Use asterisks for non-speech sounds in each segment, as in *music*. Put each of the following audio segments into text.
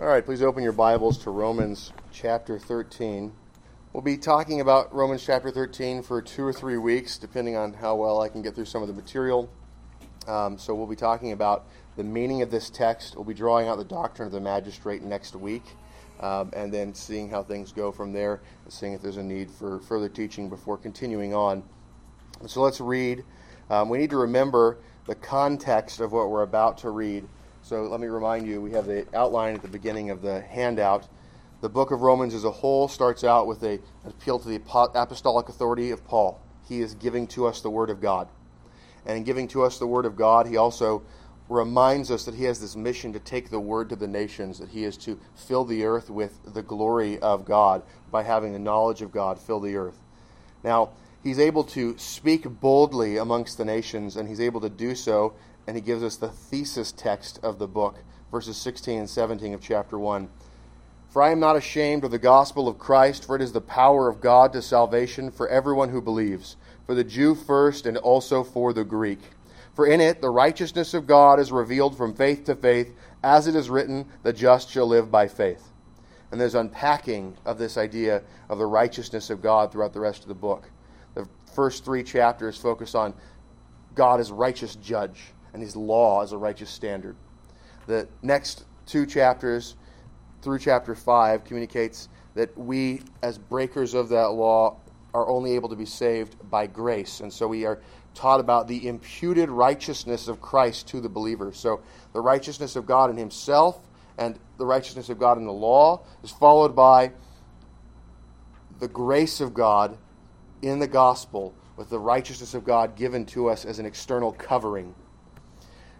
All right, please open your Bibles to Romans chapter 13. We'll be talking about Romans chapter 13 for two or three weeks, depending on how well I can get through some of the material. Um, so we'll be talking about the meaning of this text. We'll be drawing out the doctrine of the magistrate next week, um, and then seeing how things go from there, seeing if there's a need for further teaching before continuing on. So let's read. Um, we need to remember the context of what we're about to read. So let me remind you, we have the outline at the beginning of the handout. The book of Romans as a whole starts out with a, an appeal to the apostolic authority of Paul. He is giving to us the Word of God. And in giving to us the Word of God, he also reminds us that he has this mission to take the Word to the nations, that he is to fill the earth with the glory of God by having the knowledge of God fill the earth. Now, he's able to speak boldly amongst the nations, and he's able to do so and he gives us the thesis text of the book, verses 16 and 17 of chapter 1. For I am not ashamed of the gospel of Christ, for it is the power of God to salvation for everyone who believes, for the Jew first and also for the Greek. For in it the righteousness of God is revealed from faith to faith, as it is written, the just shall live by faith. And there's unpacking of this idea of the righteousness of God throughout the rest of the book. The first three chapters focus on God as righteous judge and his law as a righteous standard. The next two chapters through chapter 5 communicates that we, as breakers of that law, are only able to be saved by grace. And so we are taught about the imputed righteousness of Christ to the believer. So the righteousness of God in himself and the righteousness of God in the law is followed by the grace of God in the gospel with the righteousness of God given to us as an external covering.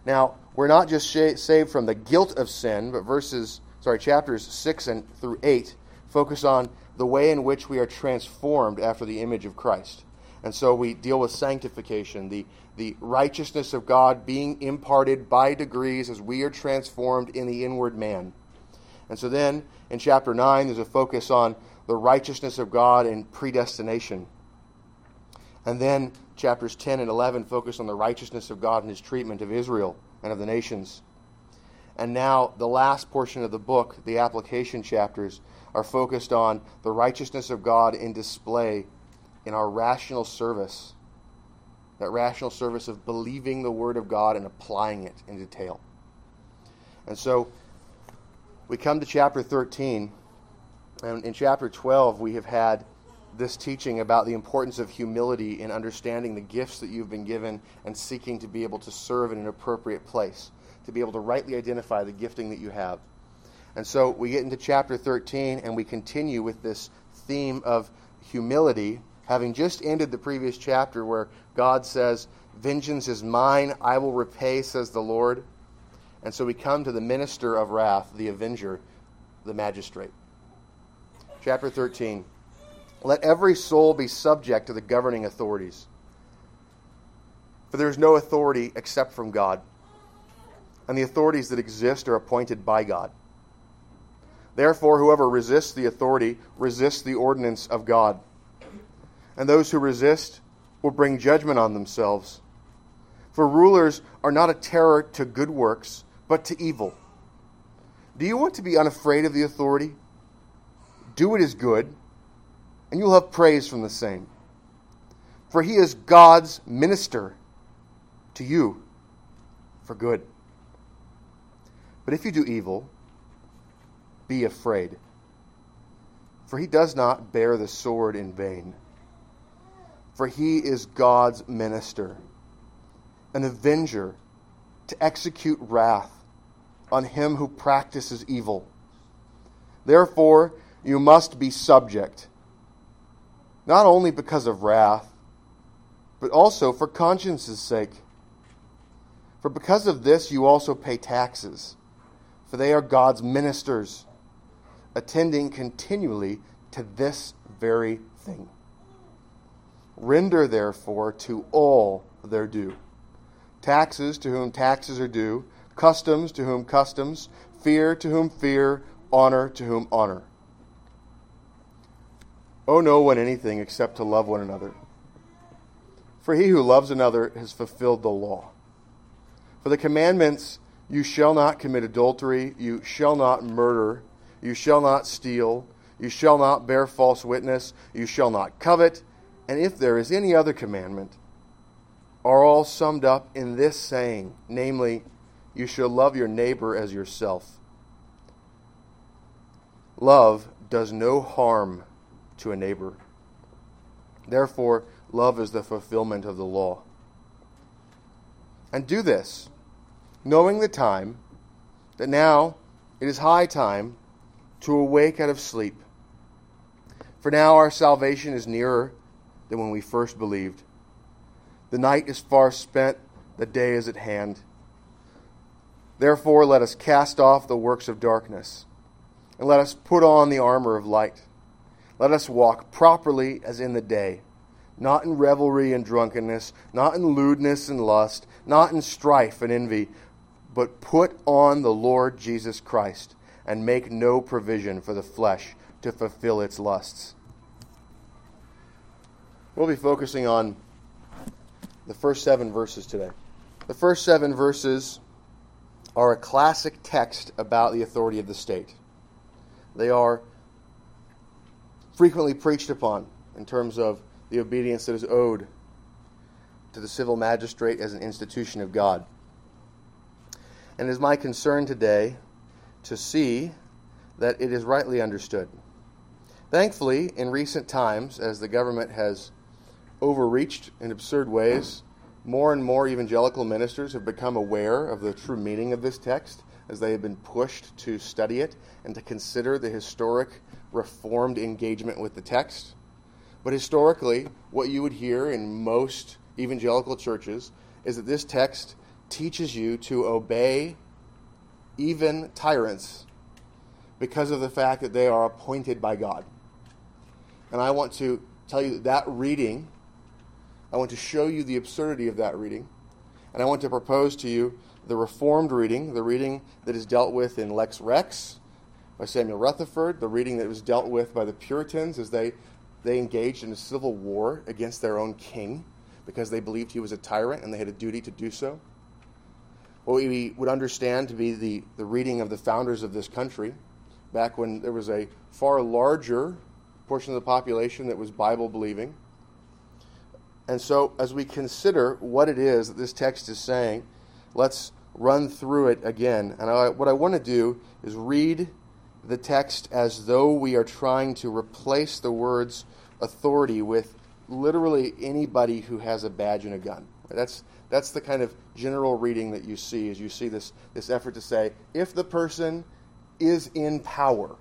Now, we're not just saved from the guilt of sin, but verses, sorry, chapters 6 and through 8 focus on the way in which we are transformed after the image of Christ. And so we deal with sanctification, the, the righteousness of God being imparted by degrees as we are transformed in the inward man. And so then in chapter 9, there's a focus on the righteousness of God in predestination. And then chapters 10 and 11 focus on the righteousness of God and his treatment of Israel and of the nations. And now, the last portion of the book, the application chapters, are focused on the righteousness of God in display in our rational service. That rational service of believing the Word of God and applying it in detail. And so, we come to chapter 13. And in chapter 12, we have had this teaching about the importance of humility in understanding the gifts that you've been given and seeking to be able to serve in an appropriate place, to be able to rightly identify the gifting that you have. And so we get into chapter 13 and we continue with this theme of humility, having just ended the previous chapter where God says, Vengeance is mine, I will repay, says the Lord. And so we come to the minister of wrath, the avenger, the magistrate. Chapter 13. Let every soul be subject to the governing authorities. For there is no authority except from God, and the authorities that exist are appointed by God. Therefore, whoever resists the authority resists the ordinance of God. And those who resist will bring judgment on themselves. For rulers are not a terror to good works, but to evil. Do you want to be unafraid of the authority? Do what is good and you'll have praise from the same. For he is God's minister to you for good. But if you do evil, be afraid, for he does not bear the sword in vain. For he is God's minister, an avenger to execute wrath on him who practices evil. Therefore, you must be subject not only because of wrath, but also for conscience's sake. For because of this you also pay taxes, for they are God's ministers, attending continually to this very thing. Render therefore to all their due taxes to whom taxes are due, customs to whom customs, fear to whom fear, honor to whom honor. Owe no one anything except to love one another. For he who loves another has fulfilled the law. For the commandments You shall not commit adultery. You shall not murder. You shall not steal. You shall not bear false witness. You shall not covet. And if there is any other commandment, are all summed up in this saying, namely, you shall love your neighbor as yourself. Love does no harm to a neighbor. Therefore, love is the fulfillment of the law. And do this, knowing the time, that now it is high time to awake out of sleep. For now our salvation is nearer than when we first believed. The night is far spent, the day is at hand. Therefore, let us cast off the works of darkness, and let us put on the armor of light. Let us walk properly as in the day, not in revelry and drunkenness, not in lewdness and lust, not in strife and envy, but put on the Lord Jesus Christ, and make no provision for the flesh to fulfill its lusts. We'll be focusing on the first seven verses today. The first seven verses are a classic text about the authority of the state. They are frequently preached upon in terms of the obedience that is owed to the civil magistrate as an institution of God. And it is my concern today to see that it is rightly understood. Thankfully, in recent times, as the government has overreached in absurd ways, more and more evangelical ministers have become aware of the true meaning of this text as they have been pushed to study it and to consider the historic reformed engagement with the text. But historically, what you would hear in most evangelical churches is that this text teaches you to obey even tyrants because of the fact that they are appointed by God. And I want to tell you that, that reading I want to show you the absurdity of that reading. And I want to propose to you the Reformed reading, the reading that is dealt with in Lex Rex by Samuel Rutherford, the reading that was dealt with by the Puritans as they, they engaged in a civil war against their own king because they believed he was a tyrant and they had a duty to do so. What we would understand to be the, the reading of the founders of this country, back when there was a far larger portion of the population that was Bible believing and so, as we consider what it is that this text is saying, let's run through it again. And I, what I want to do is read the text as though we are trying to replace the words authority with literally anybody who has a badge and a gun. That's, that's the kind of general reading that you see as you see this, this effort to say, if the person is in power,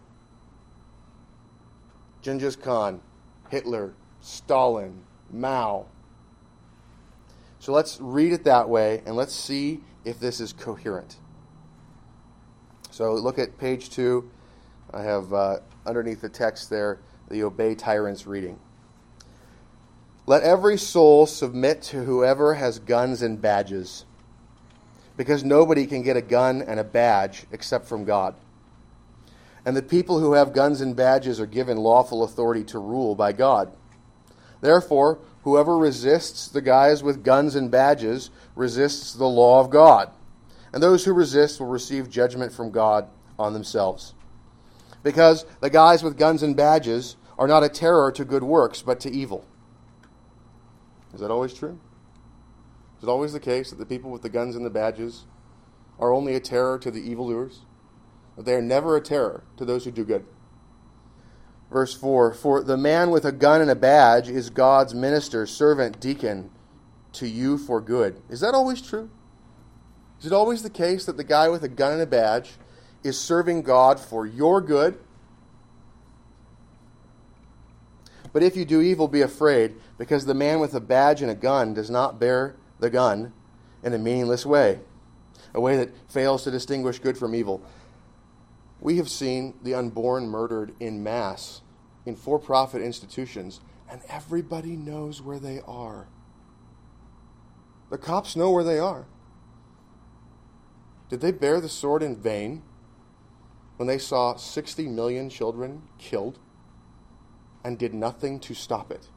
Genghis Khan, Hitler, Stalin, Mao, so let's read it that way and let's see if this is coherent. So look at page two. I have uh, underneath the text there the obey tyrants reading. Let every soul submit to whoever has guns and badges, because nobody can get a gun and a badge except from God. And the people who have guns and badges are given lawful authority to rule by God. Therefore, whoever resists the guys with guns and badges resists the law of God. And those who resist will receive judgment from God on themselves. Because the guys with guns and badges are not a terror to good works, but to evil. Is that always true? Is it always the case that the people with the guns and the badges are only a terror to the evildoers? That they are never a terror to those who do good? Verse 4 For the man with a gun and a badge is God's minister, servant, deacon to you for good. Is that always true? Is it always the case that the guy with a gun and a badge is serving God for your good? But if you do evil, be afraid, because the man with a badge and a gun does not bear the gun in a meaningless way, a way that fails to distinguish good from evil. We have seen the unborn murdered in mass in for profit institutions, and everybody knows where they are. The cops know where they are. Did they bear the sword in vain when they saw 60 million children killed and did nothing to stop it?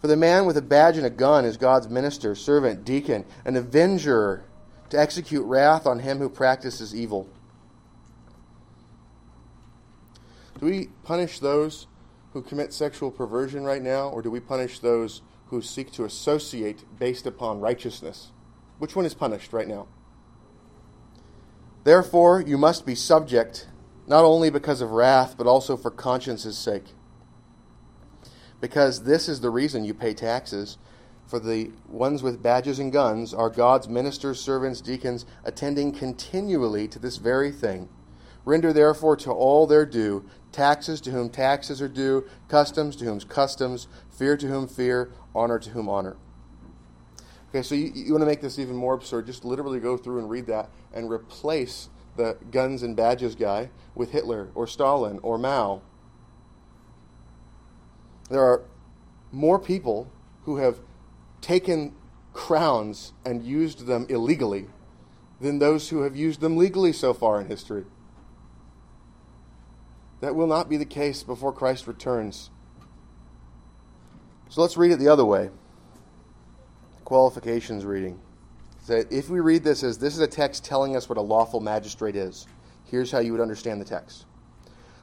For the man with a badge and a gun is God's minister, servant, deacon, an avenger to execute wrath on him who practices evil. Do we punish those who commit sexual perversion right now, or do we punish those who seek to associate based upon righteousness? Which one is punished right now? Therefore, you must be subject, not only because of wrath, but also for conscience's sake. Because this is the reason you pay taxes. For the ones with badges and guns are God's ministers, servants, deacons, attending continually to this very thing. Render therefore to all their due taxes to whom taxes are due, customs to whom customs, fear to whom fear, honor to whom honor. Okay, so you, you want to make this even more absurd. Just literally go through and read that and replace the guns and badges guy with Hitler or Stalin or Mao. There are more people who have taken crowns and used them illegally than those who have used them legally so far in history. That will not be the case before Christ returns. So let's read it the other way. Qualifications reading. So if we read this as this is a text telling us what a lawful magistrate is, here's how you would understand the text.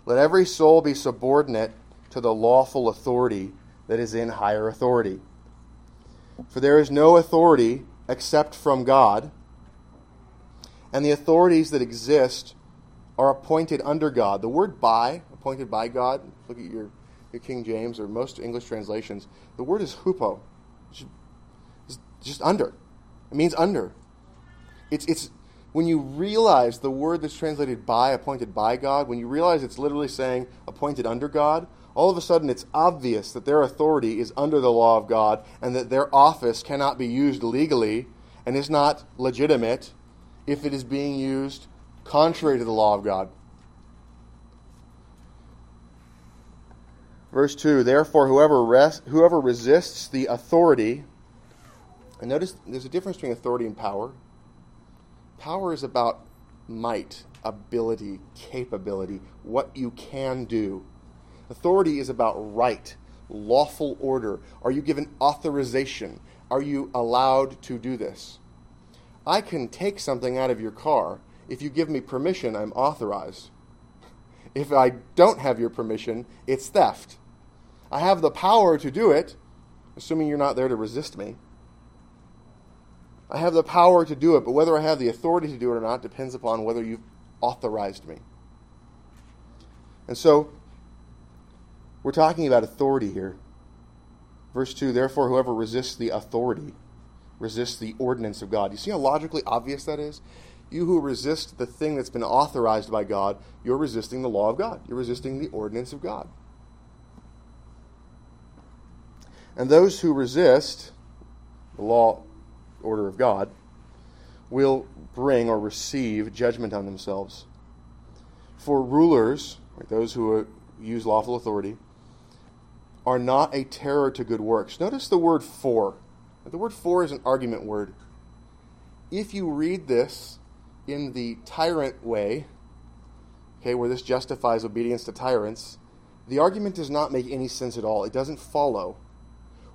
Let every soul be subordinate to the lawful authority that is in higher authority. For there is no authority except from God, and the authorities that exist are appointed under God. The word by, appointed by God, look at your, your King James or most English translations, the word is hupo. Just under. It means under. It's, it's when you realize the word that's translated by, appointed by God, when you realize it's literally saying appointed under God, all of a sudden it's obvious that their authority is under the law of God and that their office cannot be used legally and is not legitimate if it is being used contrary to the law of God. Verse 2 Therefore, whoever, whoever resists the authority, and notice there's a difference between authority and power. Power is about might, ability, capability, what you can do. Authority is about right, lawful order. Are you given authorization? Are you allowed to do this? I can take something out of your car if you give me permission, I'm authorized. *laughs* If I don't have your permission, it's theft. I have the power to do it, assuming you're not there to resist me. I have the power to do it, but whether I have the authority to do it or not depends upon whether you've authorized me. And so, we're talking about authority here. Verse 2 Therefore, whoever resists the authority resists the ordinance of God. You see how logically obvious that is? You who resist the thing that's been authorized by God, you're resisting the law of God. You're resisting the ordinance of God. And those who resist the law order of God will bring or receive judgment on themselves. For rulers, right, those who use lawful authority, are not a terror to good works. Notice the word for. The word for is an argument word. If you read this in the tyrant way, okay, where this justifies obedience to tyrants, the argument does not make any sense at all. It doesn't follow.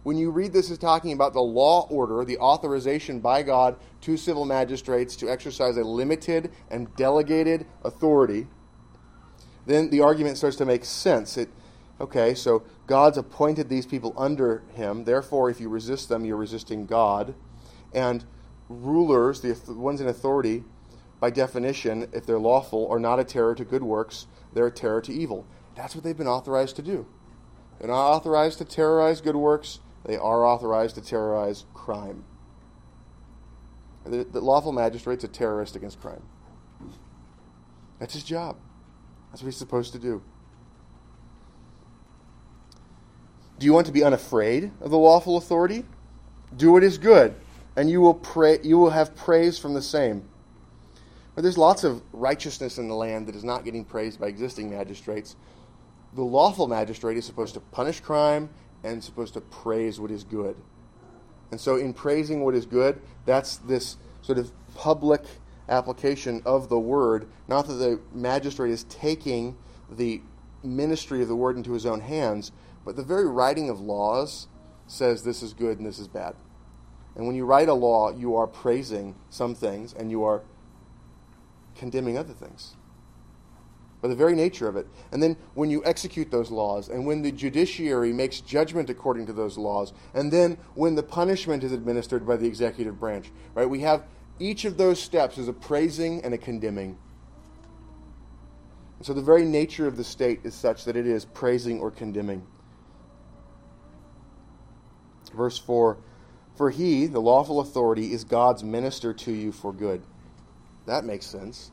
When you read this as talking about the law order, the authorization by God to civil magistrates to exercise a limited and delegated authority, then the argument starts to make sense. It, okay, so God's appointed these people under him. Therefore, if you resist them, you're resisting God. And rulers, the ones in authority, by definition, if they're lawful, are not a terror to good works, they're a terror to evil. That's what they've been authorized to do. They're not authorized to terrorize good works, they are authorized to terrorize crime. The, the lawful magistrate's a terrorist against crime. That's his job. That's what he's supposed to do. Do you want to be unafraid of the lawful authority? Do what is good, and you will pray you will have praise from the same. But there's lots of righteousness in the land that is not getting praised by existing magistrates. The lawful magistrate is supposed to punish crime and supposed to praise what is good. And so, in praising what is good, that's this sort of public application of the word. Not that the magistrate is taking the ministry of the word into his own hands, but the very writing of laws says this is good and this is bad. And when you write a law, you are praising some things and you are condemning other things. By the very nature of it. And then when you execute those laws, and when the judiciary makes judgment according to those laws, and then when the punishment is administered by the executive branch, right? We have each of those steps is a praising and a condemning. And so the very nature of the state is such that it is praising or condemning. Verse 4 For he, the lawful authority, is God's minister to you for good. That makes sense.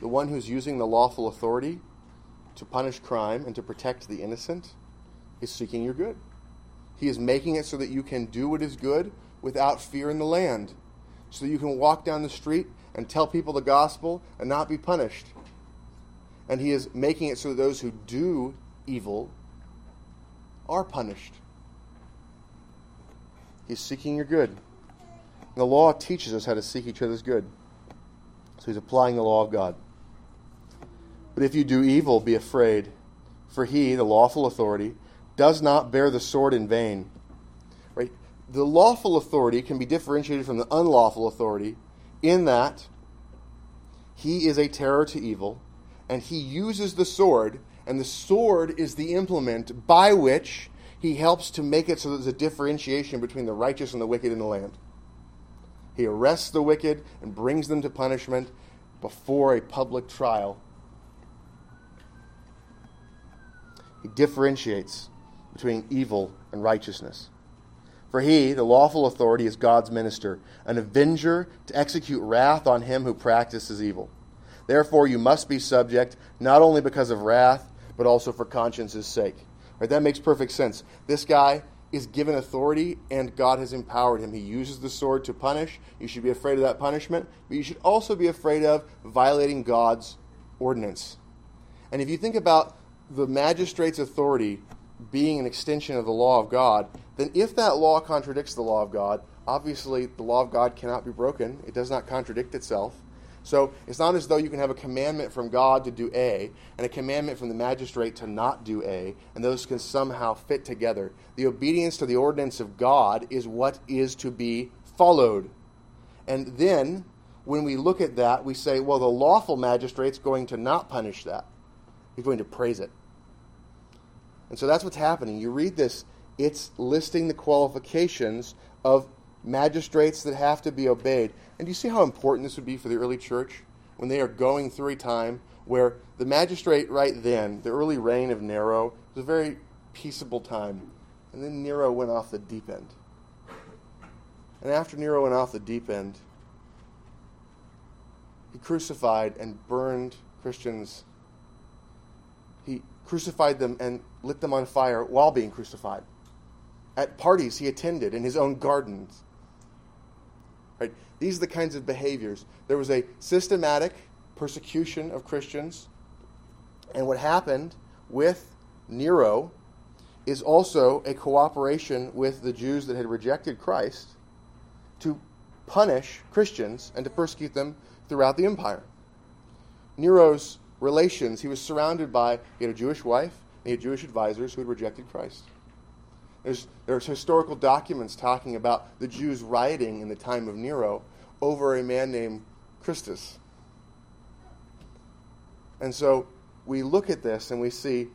The one who's using the lawful authority to punish crime and to protect the innocent is seeking your good. He is making it so that you can do what is good without fear in the land, so that you can walk down the street and tell people the gospel and not be punished. And He is making it so that those who do evil are punished. He's seeking your good. And the law teaches us how to seek each other's good. So he's applying the law of God. But if you do evil, be afraid, for he, the lawful authority, does not bear the sword in vain. Right? The lawful authority can be differentiated from the unlawful authority in that he is a terror to evil, and he uses the sword, and the sword is the implement by which he helps to make it so that there's a differentiation between the righteous and the wicked in the land. He arrests the wicked and brings them to punishment before a public trial. He differentiates between evil and righteousness. For he, the lawful authority, is God's minister, an avenger to execute wrath on him who practices evil. Therefore, you must be subject, not only because of wrath, but also for conscience's sake. Right? That makes perfect sense. This guy is given authority and God has empowered him. He uses the sword to punish. You should be afraid of that punishment, but you should also be afraid of violating God's ordinance. And if you think about the magistrate's authority being an extension of the law of God, then if that law contradicts the law of God, obviously the law of God cannot be broken. It does not contradict itself. So it's not as though you can have a commandment from God to do A and a commandment from the magistrate to not do A, and those can somehow fit together. The obedience to the ordinance of God is what is to be followed. And then, when we look at that, we say, well, the lawful magistrate's going to not punish that, he's going to praise it. And so that's what's happening. You read this, it's listing the qualifications of magistrates that have to be obeyed. And do you see how important this would be for the early church when they are going through a time where the magistrate right then, the early reign of Nero, was a very peaceable time. And then Nero went off the deep end. And after Nero went off the deep end, he crucified and burned Christians. He crucified them and lit them on fire while being crucified. At parties he attended in his own gardens. Right? These are the kinds of behaviors. There was a systematic persecution of Christians. And what happened with Nero is also a cooperation with the Jews that had rejected Christ to punish Christians and to persecute them throughout the empire. Nero's relations, he was surrounded by, he had a Jewish wife, he had Jewish advisors who had rejected Christ. There's, there's historical documents talking about the Jews rioting in the time of Nero over a man named Christus. And so we look at this and we see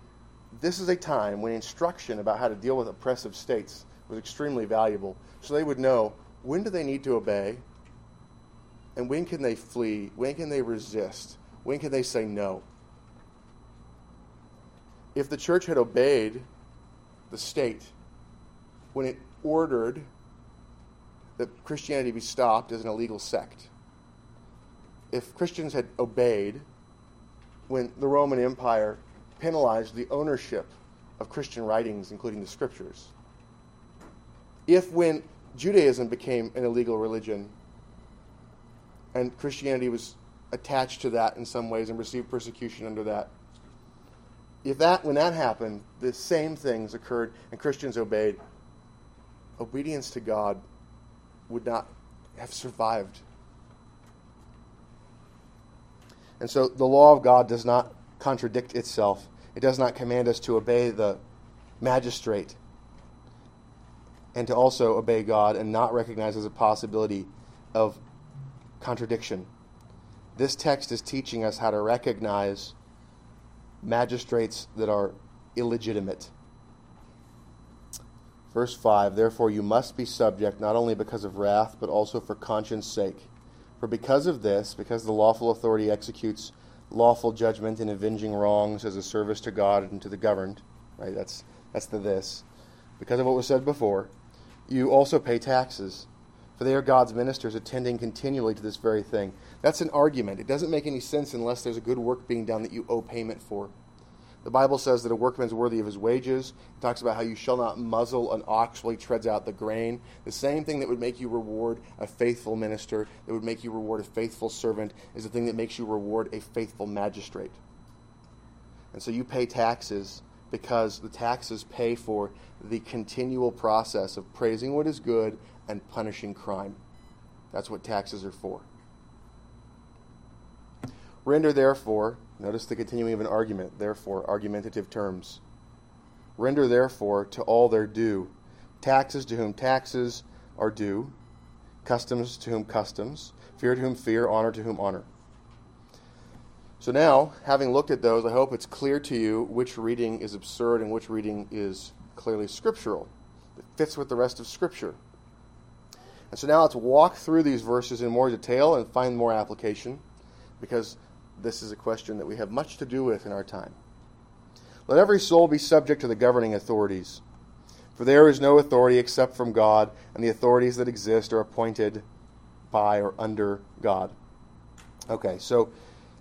this is a time when instruction about how to deal with oppressive states was extremely valuable. So they would know when do they need to obey and when can they flee? When can they resist? When can they say no? If the church had obeyed the state when it ordered that Christianity be stopped as an illegal sect. If Christians had obeyed when the Roman Empire penalized the ownership of Christian writings, including the scriptures, if when Judaism became an illegal religion and Christianity was attached to that in some ways and received persecution under that, if that when that happened, the same things occurred and Christians obeyed, obedience to God would not have survived. And so the law of God does not contradict itself. It does not command us to obey the magistrate. and to also obey God and not recognize as a possibility of contradiction. This text is teaching us how to recognize magistrates that are illegitimate. Verse 5 Therefore you must be subject not only because of wrath, but also for conscience sake. For because of this, because the lawful authority executes lawful judgment in avenging wrongs as a service to God and to the governed, right? That's that's the this. Because of what was said before, you also pay taxes, for they are God's ministers attending continually to this very thing. That's an argument. It doesn't make any sense unless there's a good work being done that you owe payment for. The Bible says that a workman's worthy of his wages. It talks about how you shall not muzzle an ox while he treads out the grain. The same thing that would make you reward a faithful minister, that would make you reward a faithful servant, is the thing that makes you reward a faithful magistrate. And so you pay taxes because the taxes pay for the continual process of praising what is good and punishing crime. That's what taxes are for. Render, therefore, notice the continuing of an argument, therefore, argumentative terms. Render, therefore, to all their due taxes to whom taxes are due, customs to whom customs, fear to whom fear, honor to whom honor. So now, having looked at those, I hope it's clear to you which reading is absurd and which reading is clearly scriptural. It fits with the rest of Scripture. And so now let's walk through these verses in more detail and find more application because this is a question that we have much to do with in our time. Let every soul be subject to the governing authorities. For there is no authority except from God, and the authorities that exist are appointed by or under God. Okay, so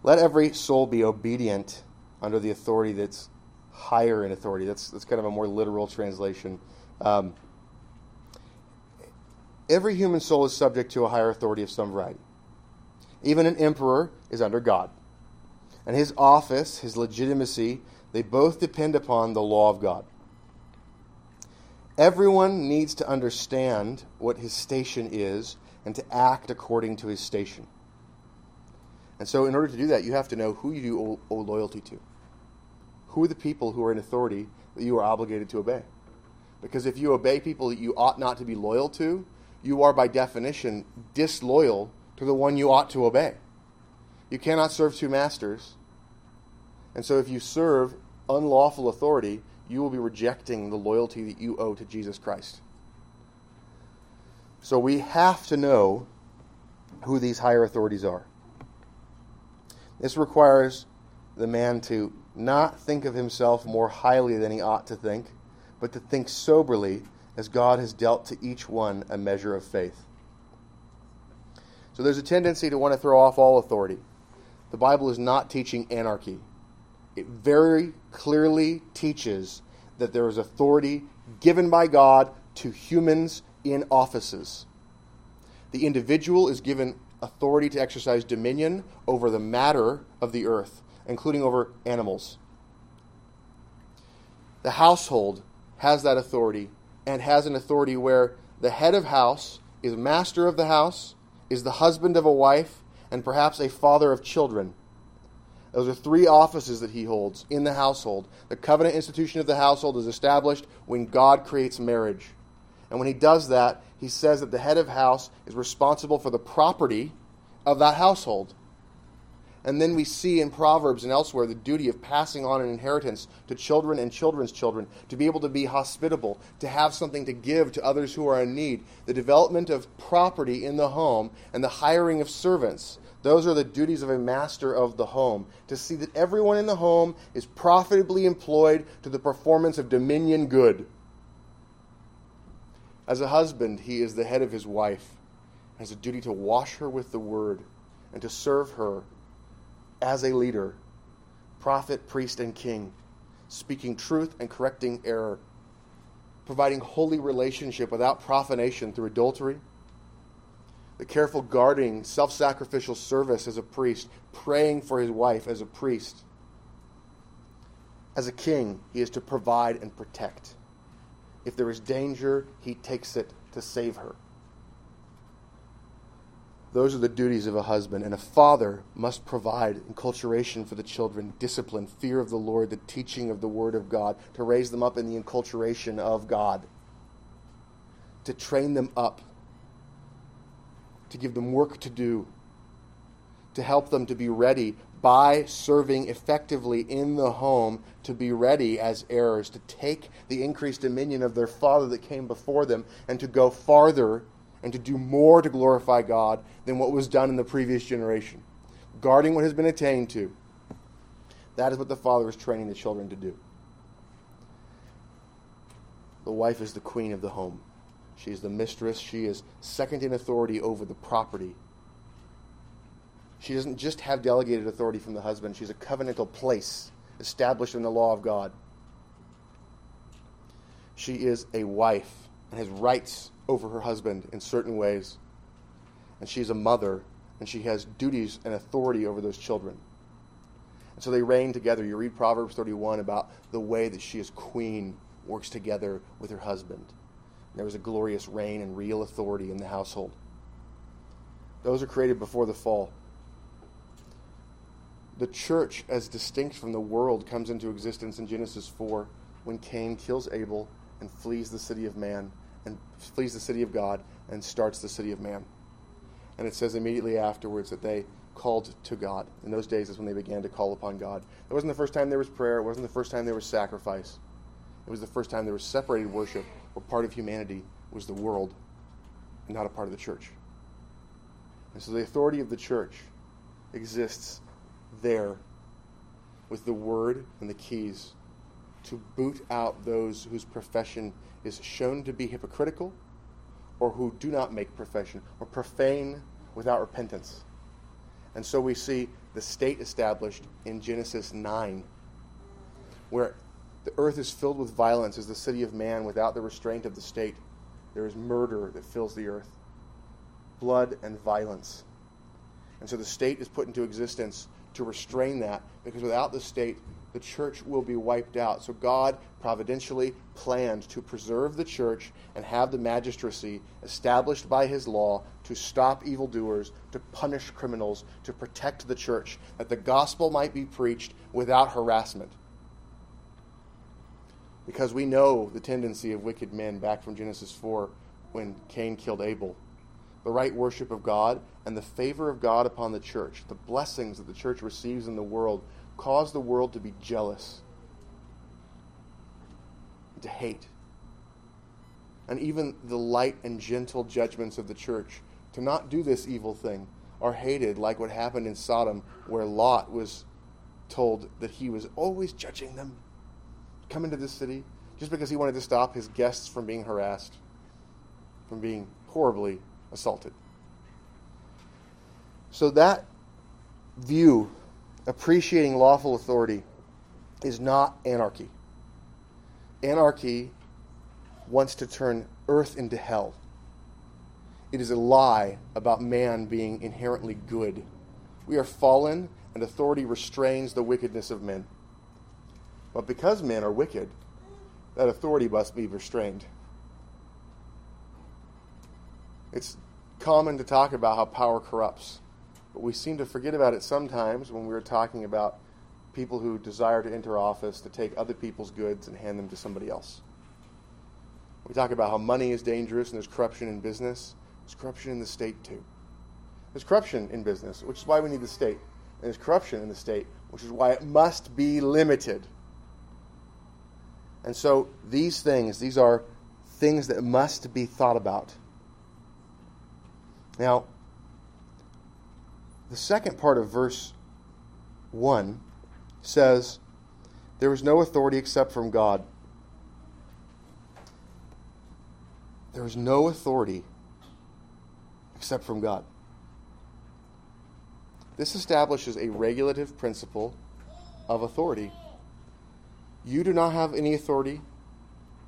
let every soul be obedient under the authority that's higher in authority. That's, that's kind of a more literal translation. Um, every human soul is subject to a higher authority of some variety. Even an emperor is under God and his office, his legitimacy, they both depend upon the law of God. Everyone needs to understand what his station is and to act according to his station. And so, in order to do that, you have to know who you owe, loyalty to. Who are the people who are in authority that you are obligated to obey? Because if you obey people that you ought not to be loyal to, you are by definition disloyal to the one you ought to obey. You cannot serve two masters. And so if you serve unlawful authority, you will be rejecting the loyalty that you owe to Jesus Christ. So we have to know who these higher authorities are. This requires the man to not think of himself more highly than he ought to think, but to think soberly as God has dealt to each one a measure of faith. So there's a tendency to want to throw off all authority. The Bible is not teaching anarchy. It very clearly teaches that there is authority given by God to humans in offices. The individual is given authority to exercise dominion over the matter of the earth, including over animals. The household has that authority and has an authority where the head of house is master of the house, is the husband of a wife, and perhaps a father of children. Those are three offices that he holds in the household. The covenant institution of the household is established when God creates marriage. And when he does that, he says that the head of house is responsible for the property of that household. And then we see in Proverbs and elsewhere the duty of passing on an inheritance to children and children's children, to be able to be hospitable, to have something to give to others who are in need, the development of property in the home, and the hiring of servants. Those are the duties of a master of the home, to see that everyone in the home is profitably employed to the performance of dominion good. As a husband, he is the head of his wife, has a duty to wash her with the word and to serve her as a leader, prophet, priest, and king, speaking truth and correcting error, providing holy relationship without profanation through adultery the careful guarding, self sacrificial service as a priest, praying for his wife as a priest. As a king, he is to provide and protect. If there is danger, he takes it to save her. Those are the duties of a husband. And a father must provide enculturation for the children, discipline, fear of the Lord, the teaching of the Word of God, to raise them up in the enculturation of God. to train them up, to give them work to do, to help them to be ready by serving effectively in the home to be ready as heirs, to take the increased dominion of their father that came before them and to go farther and to do more to glorify God than what was done in the previous generation. Guarding what has been attained to. That is what the father is training the children to do. The wife is the queen of the home. She is the mistress. She is second in authority over the property she doesn't just have delegated authority from the husband, she's a covenantal place established in the law of God. She is a wife and has rights over her husband in certain ways. And she's a mother and she has duties and authority over those children. And so they reign together. You read Proverbs 31 about the way that she as queen works together with her husband. There was a glorious reign and real authority in the household. Those are created before the fall the church, as distinct from the world, comes into existence in Genesis 4 when Cain kills Abel and flees the city of man and flees the city of God and starts the city of man. And it says immediately afterwards that they called to God. In those days is when they began to call upon God. It wasn't the first time there was prayer, it wasn't the first time there was sacrifice. It was the first time there was separated worship, where part of humanity was the world and not a part of the church. And so the authority of the church exists there with the word and the keys to boot out those whose profession is shown to be hypocritical or who do not make profession or profane without repentance. And so we see the state established in Genesis 9, where the earth is filled with violence as the city of man without the restraint of the state. There is murder that fills the earth, blood and violence. And so the state is put into existence to restrain that because without the state, the church will be wiped out. So God providentially planned to preserve the church and have the magistracy established by his law to stop evildoers, to punish criminals, to protect the church, that the gospel might be preached without harassment. Because we know the tendency of wicked men back from Genesis 4 when Cain killed Abel the right worship of God and the favor of God upon the church, the blessings that the church receives in the world, cause the world to be jealous, to hate. And even the light and gentle judgments of the church to not do this evil thing are hated, like what happened in Sodom, where Lot was told that he was always judging them. Come into this city just because he wanted to stop his guests from being harassed, from being horribly assaulted. So that view, appreciating lawful authority, is not anarchy. Anarchy wants to turn earth into hell. It is a lie about man being inherently good. We are fallen, and authority restrains the wickedness of men. But because men are wicked, that authority must be restrained. It's common to talk about how power corrupts, but we seem to forget about it sometimes when we're talking about people who desire to enter office to take other people's goods and hand them to somebody else. We talk about how money is dangerous and there's corruption in business. There's corruption in the state too. There's corruption in business, which is why we need the state. And there's corruption in the state, which is why it must be limited. And so these things, these are things that must be thought about. Now, the second part of verse 1 says, There is no authority except from God. There is no authority except from God. This establishes a regulative principle of authority. You do not have any authority.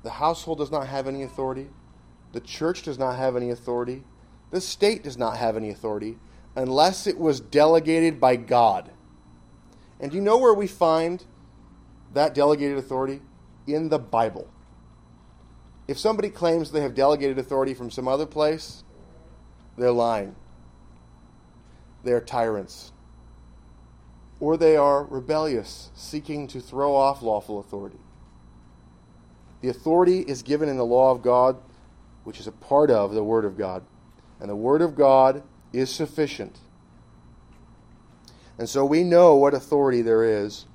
The household does not have any authority. The church does not have any authority. The state does not have any authority unless it was delegated by God. And do you know where we find that delegated authority? In the Bible. If somebody claims they have delegated authority from some other place, they're lying. They're tyrants. Or they are rebellious, seeking to throw off lawful authority. The authority is given in the law of God which is a part of the Word of God. And the Word of God is sufficient. And so we know what authority there is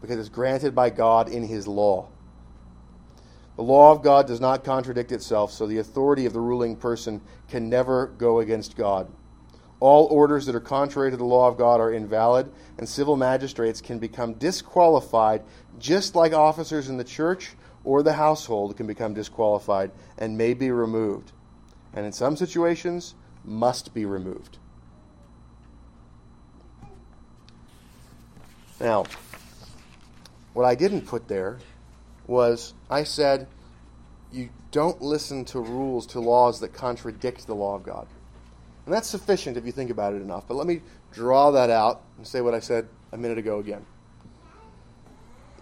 because it's granted by God in His law. The law of God does not contradict itself, so the authority of the ruling person can never go against God. All orders that are contrary to the law of God are invalid, and civil magistrates can become disqualified just like officers in the church or the household can become disqualified and may be removed. And in some situations, must be removed. Now, what I didn't put there was I said you don't listen to rules, to laws that contradict the law of God. And that's sufficient if you think about it enough. But let me draw that out and say what I said a minute ago again.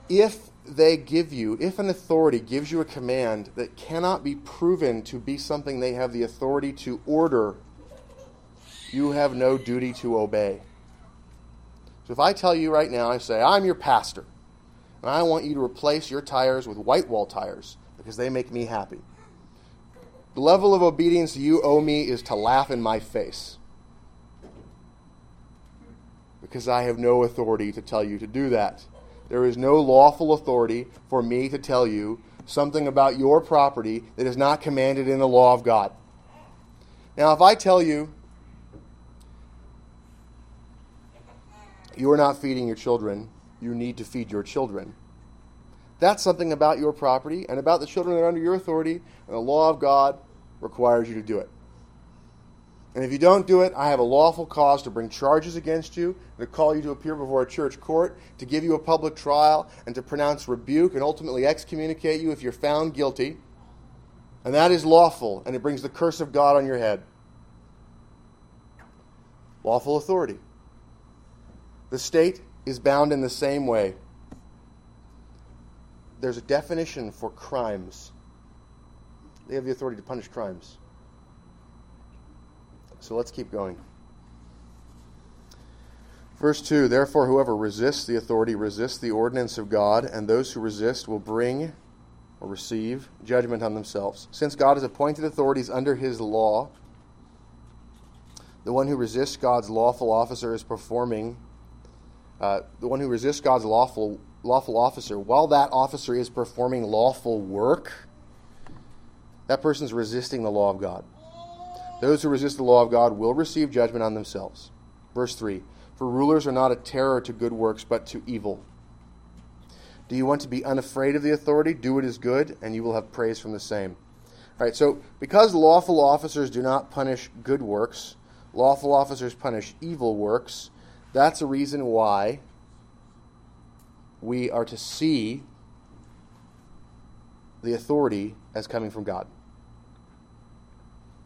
If they give you, if an authority gives you a command that cannot be proven to be something they have the authority to order, you have no duty to obey. So if I tell you right now, I say, I'm your pastor, and I want you to replace your tires with white wall tires because they make me happy. The level of obedience you owe me is to laugh in my face because I have no authority to tell you to do that. There is no lawful authority for me to tell you something about your property that is not commanded in the law of God. Now, if I tell you you are not feeding your children, you need to feed your children. That's something about your property and about the children that are under your authority, and the law of God requires you to do it. And if you don't do it, I have a lawful cause to bring charges against you, to call you to appear before a church court, to give you a public trial, and to pronounce rebuke and ultimately excommunicate you if you're found guilty. And that is lawful, and it brings the curse of God on your head. Lawful authority. The state is bound in the same way. There's a definition for crimes. They have the authority to punish crimes. So let's keep going. Verse 2 Therefore, whoever resists the authority resists the ordinance of God, and those who resist will bring or receive judgment on themselves. Since God has appointed authorities under his law, the one who resists God's lawful officer is performing, uh, the one who resists God's lawful, lawful officer, while that officer is performing lawful work, that person is resisting the law of God. Those who resist the law of God will receive judgment on themselves. Verse 3 For rulers are not a terror to good works, but to evil. Do you want to be unafraid of the authority? Do what is good, and you will have praise from the same. All right, so because lawful officers do not punish good works, lawful officers punish evil works, that's a reason why we are to see the authority as coming from God.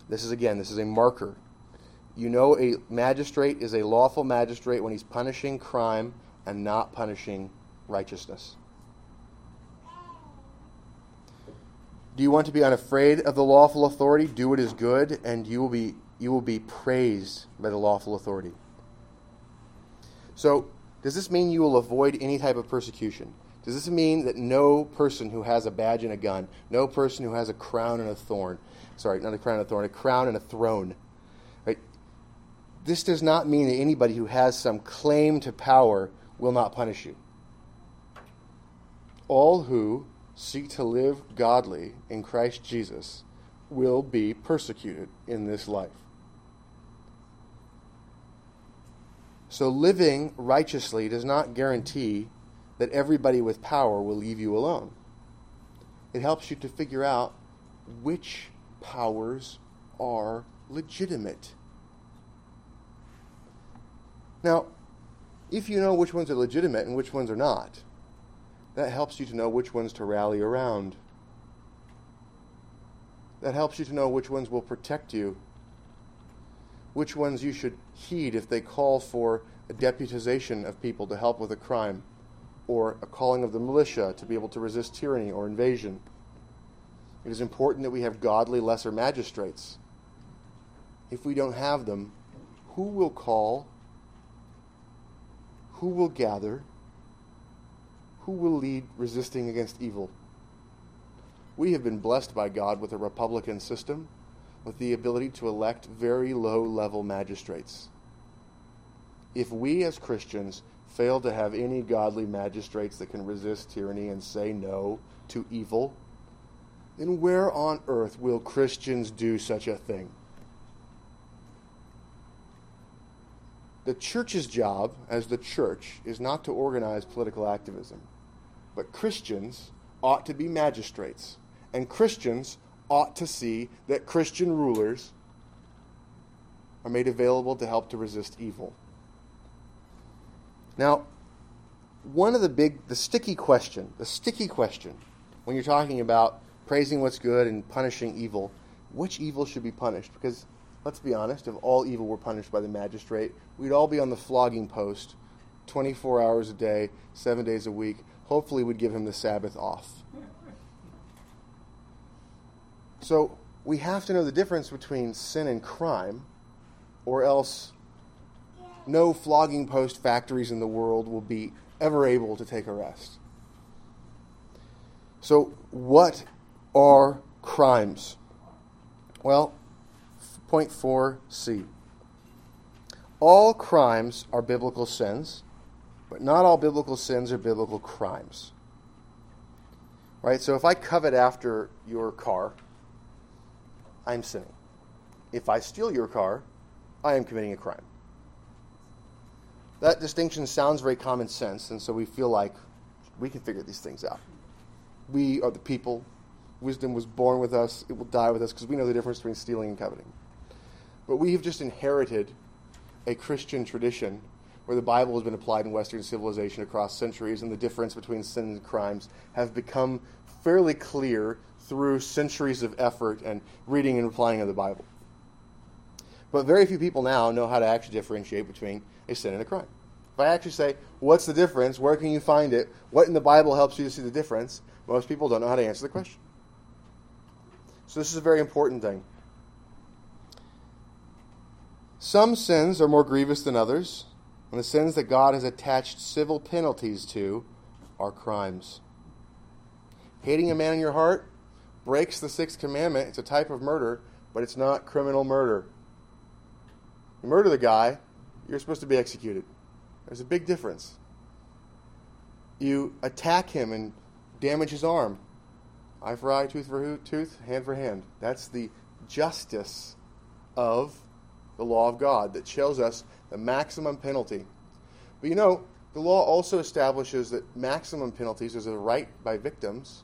This is again, this is a marker. You know, a magistrate is a lawful magistrate when he's punishing crime and not punishing righteousness. Do you want to be unafraid of the lawful authority? Do what is good, and you will be you will be praised by the lawful authority. So, does this mean you will avoid any type of persecution? Does this mean that no person who has a badge and a gun, no person who has a crown and a thorn, sorry, not a crown and a thorn, a crown and a throne. Right? This does not mean that anybody who has some claim to power will not punish you. All who seek to live godly in Christ Jesus will be persecuted in this life. So, living righteously does not guarantee that everybody with power will leave you alone. It helps you to figure out which powers are legitimate. Now, if you know which ones are legitimate and which ones are not, that helps you to know which ones to rally around. That helps you to know which ones will protect you, which ones you should heed if they call for a deputization of people to help with a crime, or a calling of the militia to be able to resist tyranny or invasion. It is important that we have godly lesser magistrates. If we don't have them, who will call? Who will gather? Who will lead resisting against evil? we have been blessed by God with a republican system, with the ability to elect very low level magistrates. If we as Christians fail to have any godly magistrates that can resist tyranny and say no to evil, then where on earth will Christians do such a thing? The church's job as the church is not to organize political activism, but Christians ought to be magistrates, and Christians ought to see that Christian rulers are made available to help to resist evil. Now, one of the big, the sticky question, the sticky question, when you're talking about praising what's good and punishing evil, which evil should be punished? Because let's be honest, if all evil were punished by the magistrate, we'd all be on the flogging post 24 hours a day, seven days a week. Hopefully, we'd give him the Sabbath off. So, we have to know the difference between sin and crime, or else no flogging post factories in the world will be ever able to take a rest. So, what are crimes? Well, point 4c. All crimes are biblical sins, but not all biblical sins are biblical crimes. Right? So if I covet after your car, I'm sinning. If I steal your car, I am committing a crime. That distinction sounds very common sense, and so we feel like we can figure these things out. We are the people. Wisdom was born with us, it will die with us because we know the difference between stealing and coveting. But we have just inherited a Christian tradition where the Bible has been applied in Western civilization across centuries, and the difference between sin and crimes have become fairly clear through centuries of effort and reading and applying of the Bible. But very few people now know how to actually differentiate between a sin and a crime. If I actually say, What's the difference? Where can you find it? What in the Bible helps you to see the difference? Most people don't know how to answer the question. So, this is a very important thing. Some sins are more grievous than others, and the sins that God has attached civil penalties to are crimes. Hating a man in your heart breaks the sixth commandment. It's a type of murder, but it's not criminal murder. You murder the guy, you're supposed to be executed. There's a big difference. You attack him and damage his arm. Eye for eye, tooth for tooth, hand for hand. That's the justice of the law of God that shows us the maximum penalty. But you know, the law also establishes that maximum penalties is a right by victims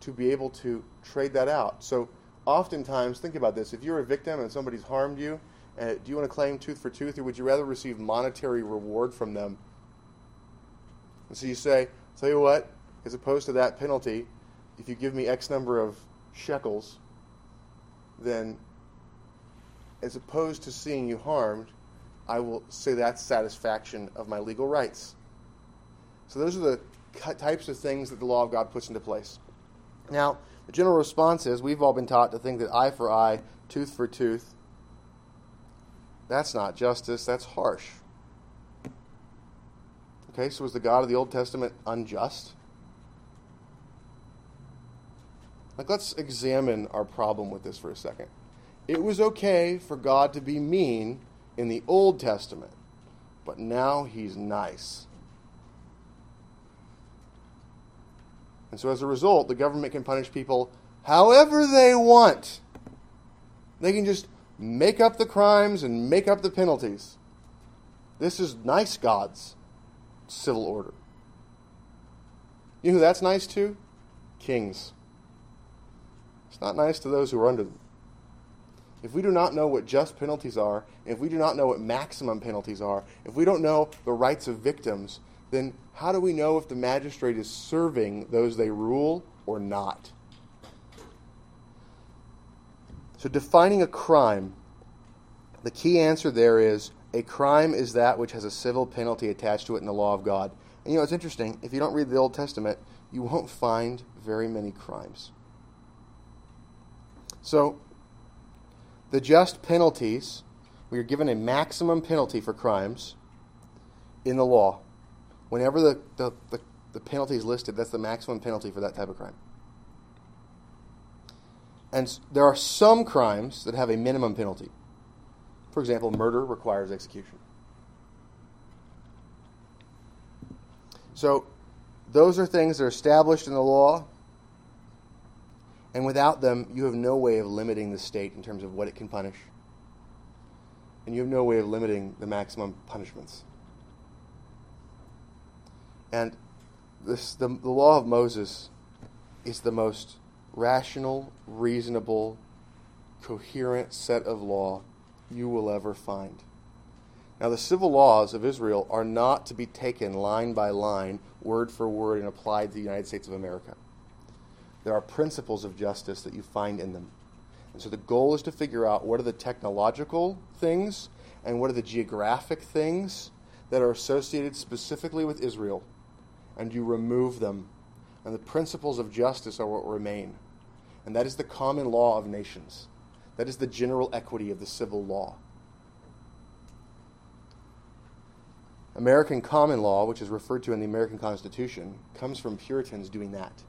to be able to trade that out. So oftentimes, think about this if you're a victim and somebody's harmed you, uh, do you want to claim tooth for tooth, or would you rather receive monetary reward from them? And so you say, tell you what, as opposed to that penalty, if you give me X number of shekels, then as opposed to seeing you harmed, I will say that's satisfaction of my legal rights. So those are the types of things that the law of God puts into place. Now, the general response is we've all been taught to think that eye for eye, tooth for tooth, that's not justice, that's harsh. Okay, so was the God of the Old Testament unjust? Like, let's examine our problem with this for a second. It was okay for God to be mean in the Old Testament, but now he's nice. And so, as a result, the government can punish people however they want. They can just make up the crimes and make up the penalties. This is nice God's civil order. You know who that's nice to? Kings. It's not nice to those who are under them. If we do not know what just penalties are, if we do not know what maximum penalties are, if we don't know the rights of victims, then how do we know if the magistrate is serving those they rule or not? So, defining a crime, the key answer there is a crime is that which has a civil penalty attached to it in the law of God. And you know, it's interesting. If you don't read the Old Testament, you won't find very many crimes. So, the just penalties, we are given a maximum penalty for crimes in the law. Whenever the, the, the, the penalty is listed, that's the maximum penalty for that type of crime. And there are some crimes that have a minimum penalty. For example, murder requires execution. So, those are things that are established in the law, and without them, you have no way of limiting the state in terms of what it can punish. And you have no way of limiting the maximum punishments. And this, the, the law of Moses is the most rational, reasonable, coherent set of law you will ever find. Now, the civil laws of Israel are not to be taken line by line, word for word, and applied to the United States of America. There are principles of justice that you find in them. And so the goal is to figure out what are the technological things and what are the geographic things that are associated specifically with Israel, and you remove them. And the principles of justice are what remain. And that is the common law of nations. That is the general equity of the civil law. American common law, which is referred to in the American Constitution, comes from Puritans doing that.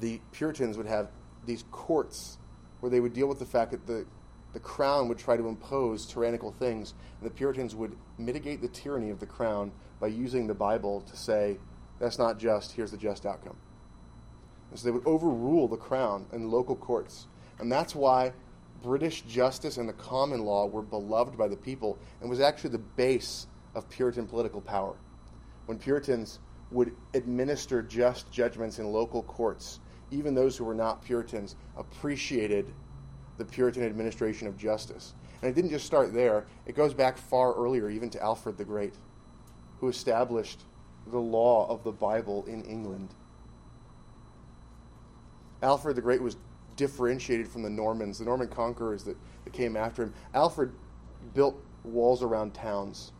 The Puritans would have these courts where they would deal with the fact that the, the crown would try to impose tyrannical things, and the Puritans would mitigate the tyranny of the crown by using the Bible to say, that's not just, here's the just outcome. And so they would overrule the crown in local courts. And that's why British justice and the common law were beloved by the people and was actually the base of Puritan political power. When Puritans would administer just judgments in local courts, even those who were not Puritans appreciated the Puritan administration of justice. And it didn't just start there, it goes back far earlier, even to Alfred the Great, who established the law of the Bible in England. Alfred the Great was differentiated from the Normans, the Norman conquerors that, that came after him. Alfred built walls around towns.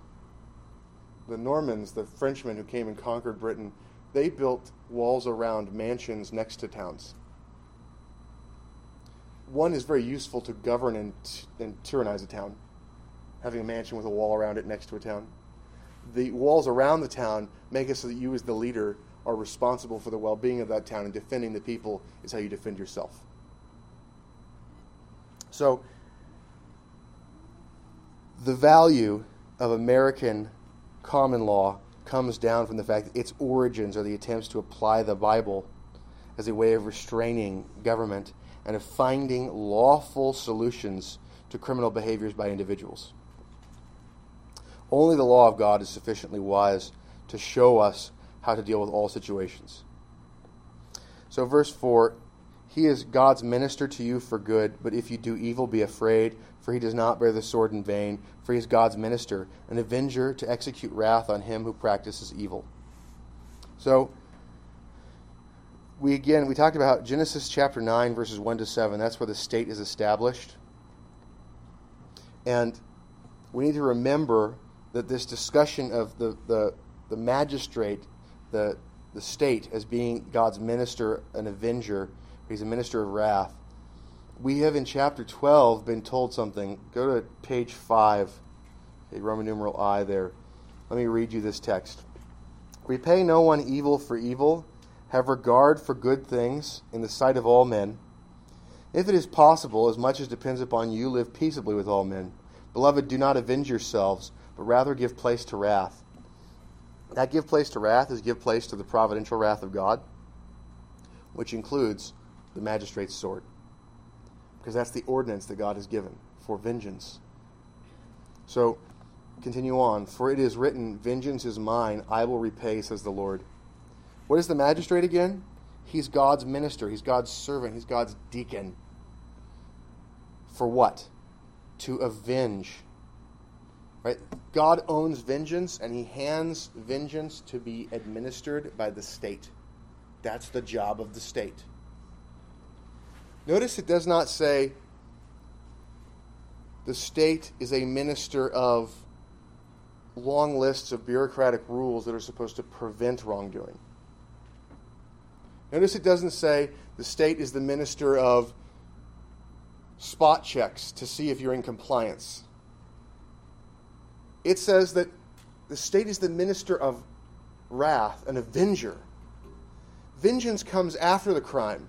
The Normans, the Frenchmen who came and conquered Britain, they built walls around mansions next to towns. One is very useful to govern and, and tyrannize a town, having a mansion with a wall around it next to a town. The walls around the town make it so that you, as the leader, are responsible for the well being of that town, and defending the people is how you defend yourself. So, the value of American common law comes down from the fact that its origins are the attempts to apply the Bible as a way of restraining government and of finding lawful solutions to criminal behaviors by individuals. Only the law of God is sufficiently wise to show us how to deal with all situations. So, verse 4 He is God's minister to you for good, but if you do evil, be afraid, for he does not bear the sword in vain, for he is God's minister, an avenger to execute wrath on him who practices evil. So, we again, we talked about Genesis chapter 9, verses 1 to 7. That's where the state is established. And we need to remember that this discussion of the, the, the magistrate the, the state as being God's minister, an avenger. He's a minister of wrath. We have in chapter 12 been told something. Go to page 5, okay, Roman numeral I there. Let me read you this text. Repay no one evil for evil. Have regard for good things in the sight of all men. If it is possible, as much as depends upon you, live peaceably with all men. Beloved, do not avenge yourselves, but rather give place to wrath. That give place to wrath is give place to the providential wrath of God, which includes the magistrate's sword. Because that's the ordinance that God has given for vengeance. So, continue on. For it is written, Vengeance is mine, I will repay, says the Lord. What is the magistrate again? He's God's minister, he's God's servant, he's God's deacon. For what? To avenge Right? God owns vengeance and he hands vengeance to be administered by the state. That's the job of the state. Notice it does not say the state is a minister of long lists of bureaucratic rules that are supposed to prevent wrongdoing. Notice it doesn't say the state is the minister of spot checks to see if you're in compliance it says that the state is the minister of wrath, an avenger. Vengeance comes after the crime.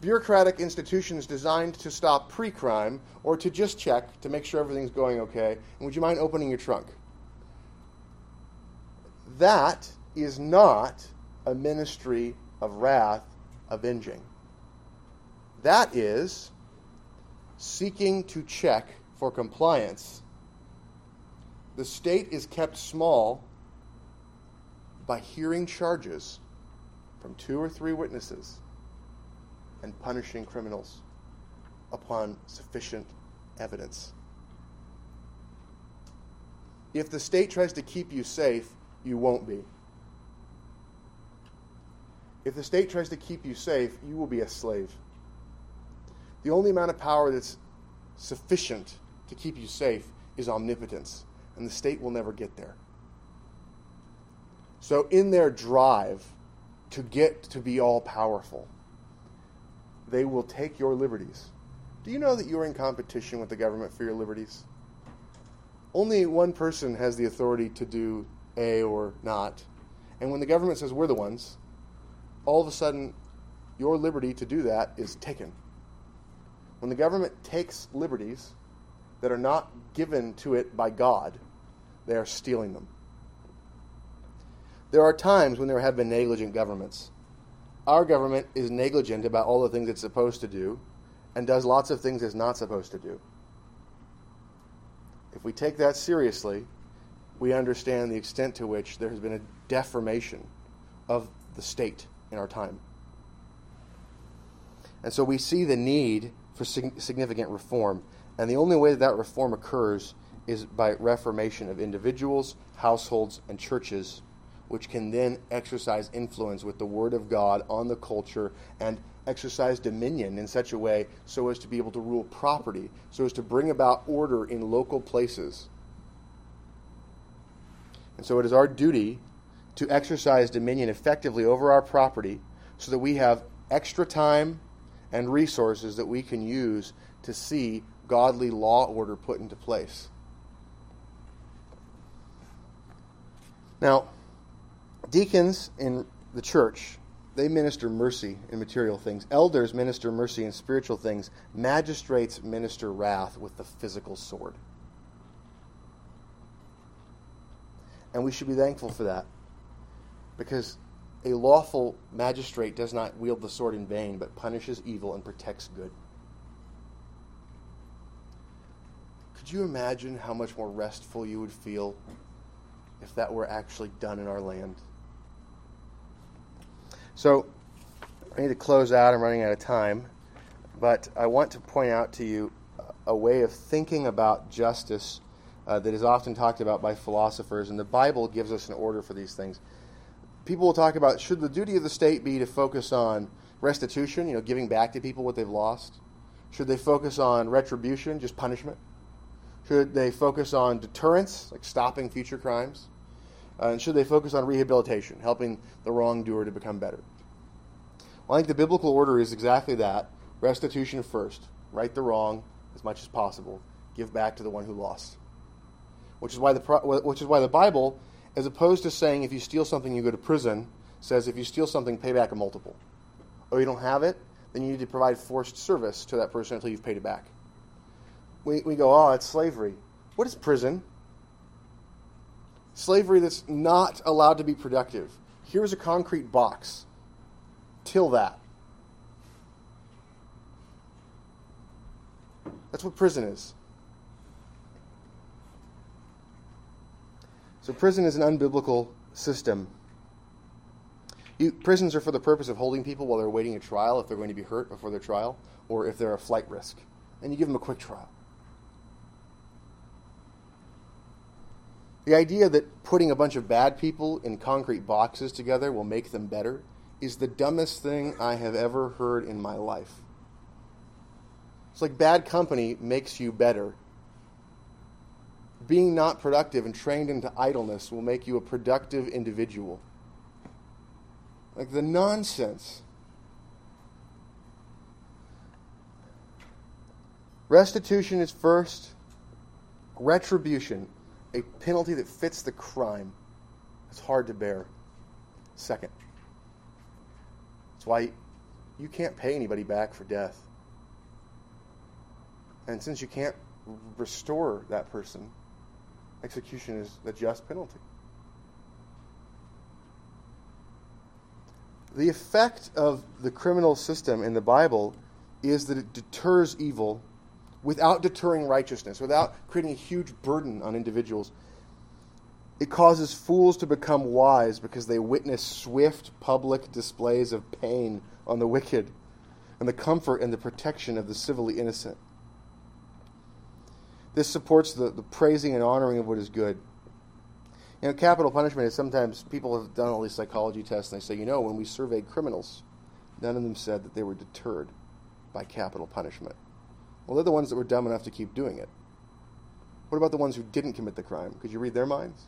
bureaucratic institutions designed to stop pre crime or to just check to make sure everything's going okay. And would you mind opening your trunk? That is not a ministry of wrath avenging. That is seeking to check for compliance. The state is kept small by hearing charges from two or three witnesses and punishing criminals upon sufficient evidence. If the state tries to keep you safe, you won't be. If the state tries to keep you safe, you will be a slave. The only amount of power that's sufficient to keep you safe is omnipotence, and the state will never get there. So, in their drive to get to be all powerful, they will take your liberties. Do you know that you're in competition with the government for your liberties? Only one person has the authority to do A or not. And when the government says we're the ones, all of a sudden your liberty to do that is taken. When the government takes liberties that are not given to it by God, they are stealing them. There are times when there have been negligent governments. Our government is negligent about all the things it's supposed to do and does lots of things it's not supposed to do. If we take that seriously, we understand the extent to which there has been a deformation of the state in our time. And so we see the need for significant reform. And the only way that that reform occurs is by reformation of individuals, households, and churches, which can then exercise influence with the Word of God on the culture and exercise dominion in such a way so as to be able to rule property, so as to bring about order in local places. And so it is our duty to exercise dominion effectively over our property so that we have extra time and resources that we can use to see godly law order put into place. Now, deacons in the church, they minister mercy in material things. Elders minister mercy in spiritual things. Magistrates minister wrath with the physical sword. And we should be thankful for that. Because a lawful magistrate does not wield the sword in vain, but punishes evil and protects good. Could you imagine how much more restful you would feel if that were actually done in our land? So, I need to close out. I'm running out of time. But I want to point out to you a way of thinking about justice uh, that is often talked about by philosophers, and the Bible gives us an order for these things people will talk about should the duty of the state be to focus on restitution, you know, giving back to people what they've lost? Should they focus on retribution, just punishment? Should they focus on deterrence, like stopping future crimes? Uh, and should they focus on rehabilitation, helping the wrongdoer to become better? Well, I think the biblical order is exactly that restitution first, right the wrong as much as possible, give back to the one who lost. Which is why the, which is why the Bible as opposed to saying if you steal something, you go to prison, says if you steal something, pay back a multiple. Or oh, you don't have it, then you need to provide forced service to that person until you've paid it back. We, we go, oh, it's slavery. What is prison? Slavery that's not allowed to be productive. Here's a concrete box. Till that. That's what prison is. So prison is an unbiblical system. You, prisons are for the purpose of holding people while they're awaiting a trial if they're going to be hurt before their trial or if they're a flight risk. And you give them a quick trial. The idea that putting a bunch of bad people in concrete boxes together will make them better is the dumbest thing I have ever heard in my life. It's like bad company makes you better being not productive and trained into idleness will make you a productive individual. Like the nonsense. Restitution is first, retribution, a penalty that fits the crime. It's hard to bear. Second. That's why you can't pay anybody back for death. And since you can't restore that person, execution is the just penalty. The effect of the criminal system in the Bible is that it deters evil without deterring righteousness, without creating a huge burden on individuals. It causes fools to become wise because they witness swift public displays of pain on the wicked and the comfort and the protection of the civilly innocent. This supports the, the praising and honoring of what is good. You know, capital punishment is sometimes people have done all these psychology tests and they say, you know, when we surveyed criminals, none of them said that they were deterred by capital punishment. Well, they're the ones that were dumb enough to keep doing it. What about the ones who didn't commit the crime? Could you read their minds?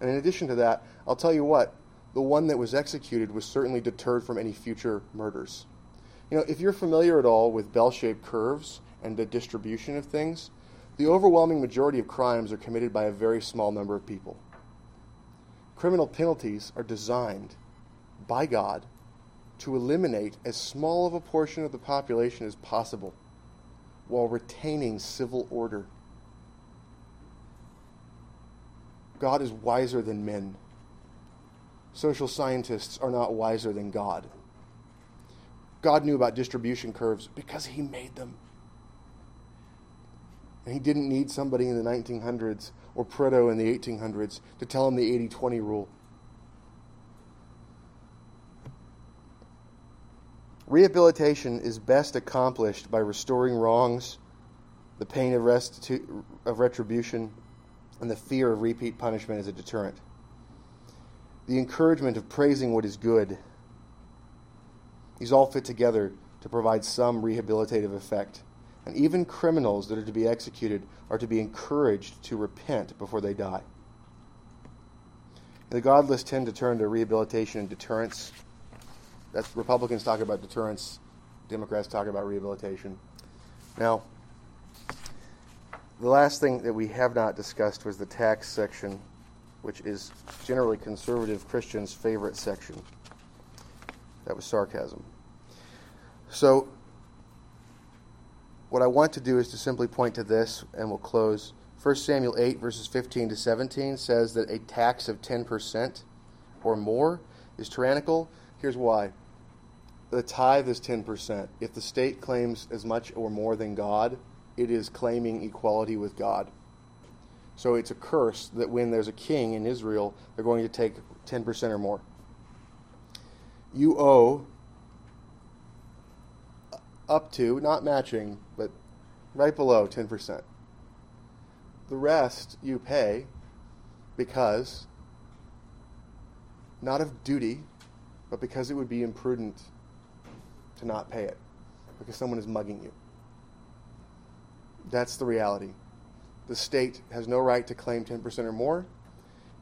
And in addition to that, I'll tell you what, the one that was executed was certainly deterred from any future murders. You know, if you're familiar at all with bell shaped curves and the distribution of things, the overwhelming majority of crimes are committed by a very small number of people. Criminal penalties are designed by God to eliminate as small of a portion of the population as possible while retaining civil order. God is wiser than men. Social scientists are not wiser than God. God knew about distribution curves because he made them. And he didn't need somebody in the 1900s or Pareto in the 1800s to tell him the 80 20 rule. Rehabilitation is best accomplished by restoring wrongs, the pain of, restitu- of retribution, and the fear of repeat punishment as a deterrent. The encouragement of praising what is good. These all fit together to provide some rehabilitative effect. And even criminals that are to be executed are to be encouraged to repent before they die. The godless tend to turn to rehabilitation and deterrence. That's Republicans talk about deterrence, Democrats talk about rehabilitation. Now, the last thing that we have not discussed was the tax section, which is generally conservative Christians' favorite section. That was sarcasm. So, what I want to do is to simply point to this, and we'll close. 1 Samuel 8, verses 15 to 17 says that a tax of 10% or more is tyrannical. Here's why the tithe is 10%. If the state claims as much or more than God, it is claiming equality with God. So it's a curse that when there's a king in Israel, they're going to take 10% or more. You owe up to, not matching, but right below 10%. The rest you pay because, not of duty, but because it would be imprudent to not pay it, because someone is mugging you. That's the reality. The state has no right to claim 10% or more.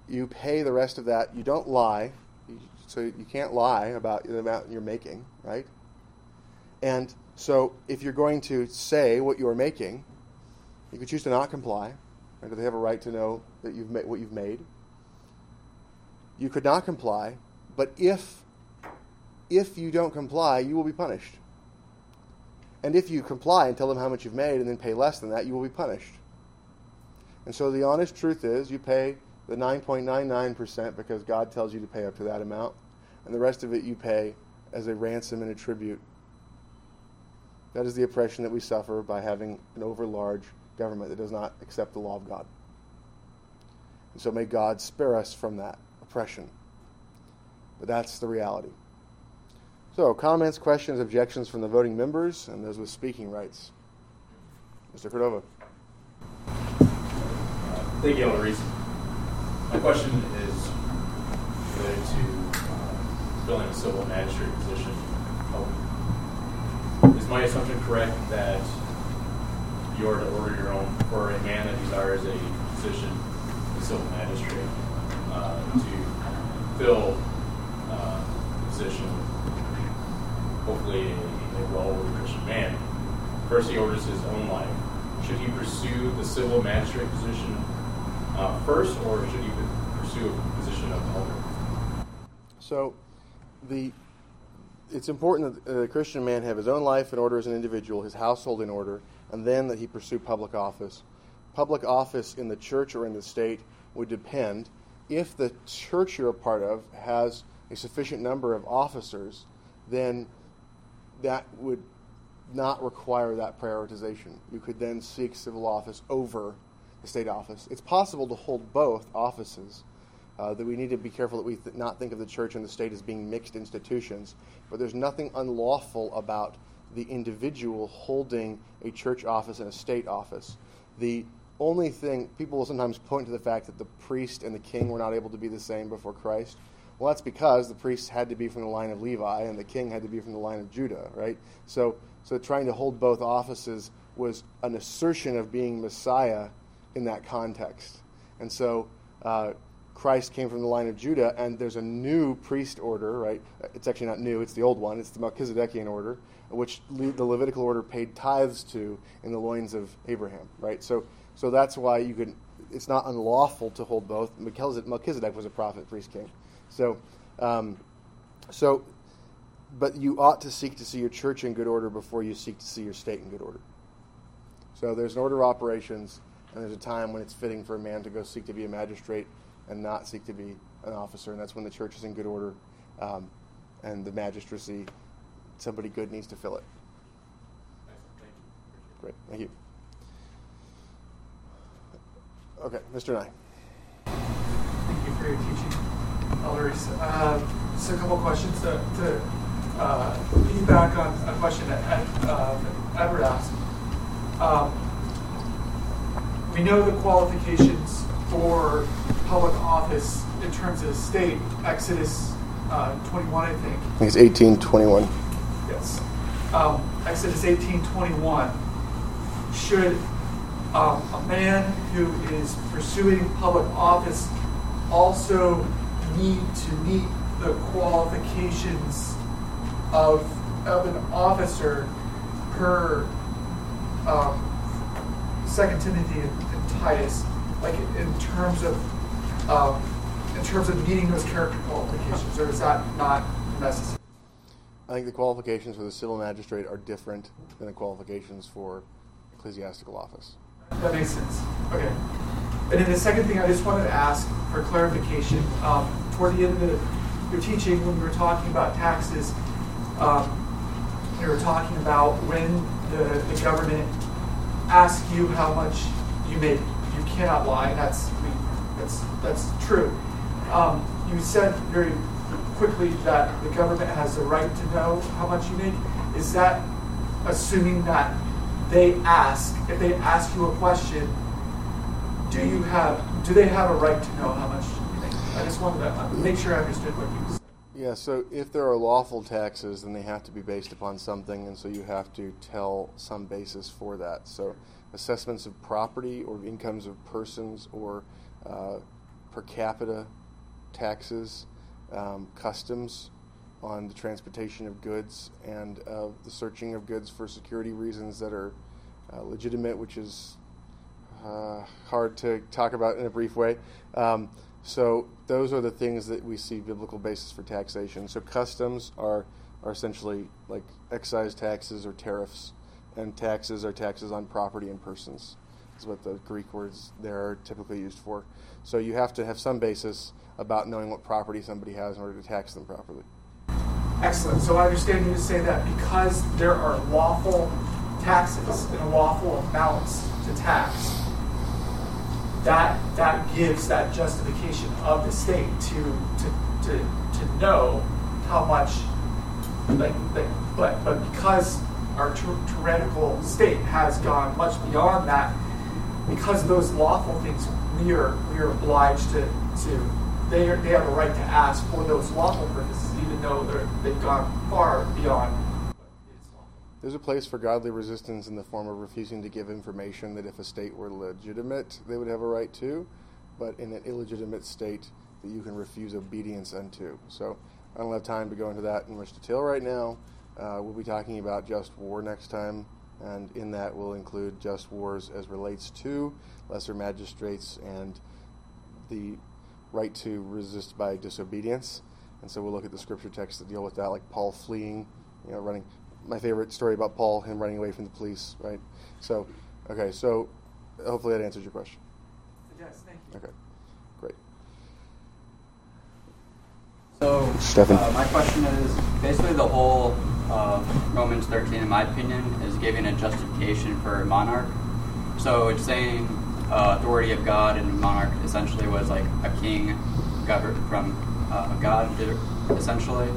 You pay the rest of that. You don't lie, so you can't lie about the amount you're making, right? And so if you're going to say what you're making, you could choose to not comply. Right? Do they have a right to know that you've made what you've made? You could not comply, but if if you don't comply, you will be punished. And if you comply and tell them how much you've made and then pay less than that, you will be punished. And so the honest truth is you pay the 9.99% because God tells you to pay up to that amount, and the rest of it you pay as a ransom and a tribute. That is the oppression that we suffer by having an overlarge government that does not accept the law of God. And so may God spare us from that oppression. But that's the reality. So, comments, questions, objections from the voting members and those with speaking rights. Mr. Cordova. Thank you, Elder Reese. My question is related to uh, filling a civil magistrate position. Oh, is my assumption correct that you are to order your own for a man that desires a position, a civil magistrate, uh, to fill uh, position hopefully a, a well-ordered Christian man. First, he orders his own life. Should he pursue the civil magistrate position uh, first, or should he pursue a position of elder? So, the it's important that a Christian man have his own life in order as an individual, his household in order, and then that he pursue public office. Public office in the church or in the state would depend if the church you're a part of has a sufficient number of officers, then that would not require that prioritization. You could then seek civil office over the state office. It's possible to hold both offices. Uh, that we need to be careful that we th- not think of the church and the state as being mixed institutions. But there's nothing unlawful about the individual holding a church office and a state office. The only thing people will sometimes point to the fact that the priest and the king were not able to be the same before Christ. Well, that's because the priest had to be from the line of Levi and the king had to be from the line of Judah, right? So, so trying to hold both offices was an assertion of being Messiah in that context. And so uh, Christ came from the line of Judah, and there's a new priest order, right? It's actually not new, it's the old one. It's the Melchizedekian order, which the Levitical order paid tithes to in the loins of Abraham, right? So, so that's why you could, it's not unlawful to hold both. Melchizedek was a prophet, priest, king. So, um, so, but you ought to seek to see your church in good order before you seek to see your state in good order. So there's an order of operations, and there's a time when it's fitting for a man to go seek to be a magistrate and not seek to be an officer, and that's when the church is in good order, um, and the magistracy, somebody good needs to fill it. Great, thank you. Okay, Mr. Nye. Thank you for your teaching, Elders. Uh, just a couple questions to, to uh, piggyback on a question that uh, Edward asked. Um, we know the qualifications for public office in terms of state, Exodus uh, 21, I think. I think it's 1821. Yes. Um, Exodus 1821. Should um, a man who is pursuing public office also need to meet the qualifications of, of an officer per um, Second Timothy and, and Titus like in terms of um, in terms of meeting those character qualifications, or is that not necessary? I think the qualifications for the civil magistrate are different than the qualifications for ecclesiastical office. That makes sense. Okay. And then the second thing I just wanted to ask for clarification, um, toward the end of your teaching, when we were talking about taxes, um, you were talking about when the, the government asks you how much you make you cannot lie. That's that's that's true. Um, you said very quickly that the government has the right to know how much you make. Is that assuming that they ask if they ask you a question? Do you have do they have a right to know how much? I just wanted to make sure I understood what you said. Yeah, so if there are lawful taxes, then they have to be based upon something, and so you have to tell some basis for that. So assessments of property or incomes of persons or uh, per capita taxes, um, customs on the transportation of goods and uh, the searching of goods for security reasons that are uh, legitimate, which is uh, hard to talk about in a brief way. Um, so those are the things that we see biblical basis for taxation. So customs are are essentially like excise taxes or tariffs and taxes are taxes on property and persons is what the greek words there are typically used for. So you have to have some basis about knowing what property somebody has in order to tax them properly. Excellent. So i understand you to say that because there are lawful taxes and a lawful amounts to tax that that gives that justification of the state to to to, to know how much like, like but but because our tyrannical state has gone much beyond that. Because those lawful things, we are we are obliged to to they are, they have a right to ask for those lawful purposes, even though they've gone far beyond. There's a place for godly resistance in the form of refusing to give information that if a state were legitimate, they would have a right to, but in an illegitimate state, that you can refuse obedience unto. So I don't have time to go into that in much detail right now. Uh, we'll be talking about just war next time, and in that we'll include just wars as relates to lesser magistrates and the right to resist by disobedience. And so we'll look at the scripture texts that deal with that, like Paul fleeing, you know, running. My favorite story about Paul, him running away from the police, right? So, okay, so hopefully that answers your question. Yes, thank you. Okay, great. So, Stefan. uh, my question is basically the whole uh, Romans 13, in my opinion, is giving a justification for a monarch. So it's saying uh, authority of God and monarch essentially was like a king governed from uh, God, essentially.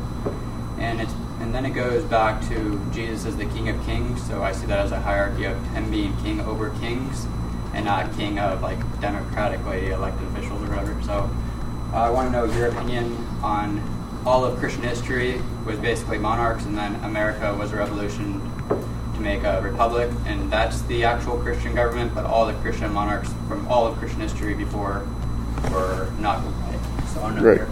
And it's and then it goes back to Jesus as the King of Kings. So I see that as a hierarchy of him being king over kings, and not king of like democratically elected officials or whatever. So uh, I want to know your opinion on all of Christian history was basically monarchs, and then America was a revolution to make a republic, and that's the actual Christian government. But all the Christian monarchs from all of Christian history before were not right. So I want to Right. your-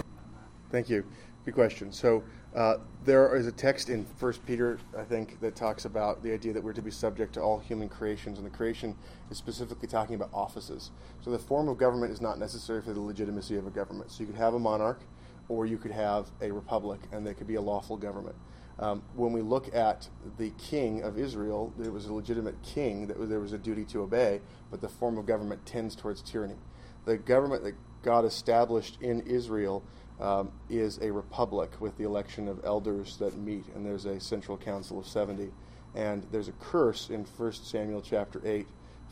Thank you. Good question. So uh, there is a text in First Peter, I think, that talks about the idea that we're to be subject to all human creations, and the creation is specifically talking about offices. So the form of government is not necessary for the legitimacy of a government. So you could have a monarch, or you could have a republic, and they could be a lawful government. Um, when we look at the king of Israel, it was a legitimate king that there was a duty to obey, but the form of government tends towards tyranny. The government that God established in Israel um, is a republic with the election of elders that meet, and there's a central council of 70. And there's a curse in 1 Samuel chapter 8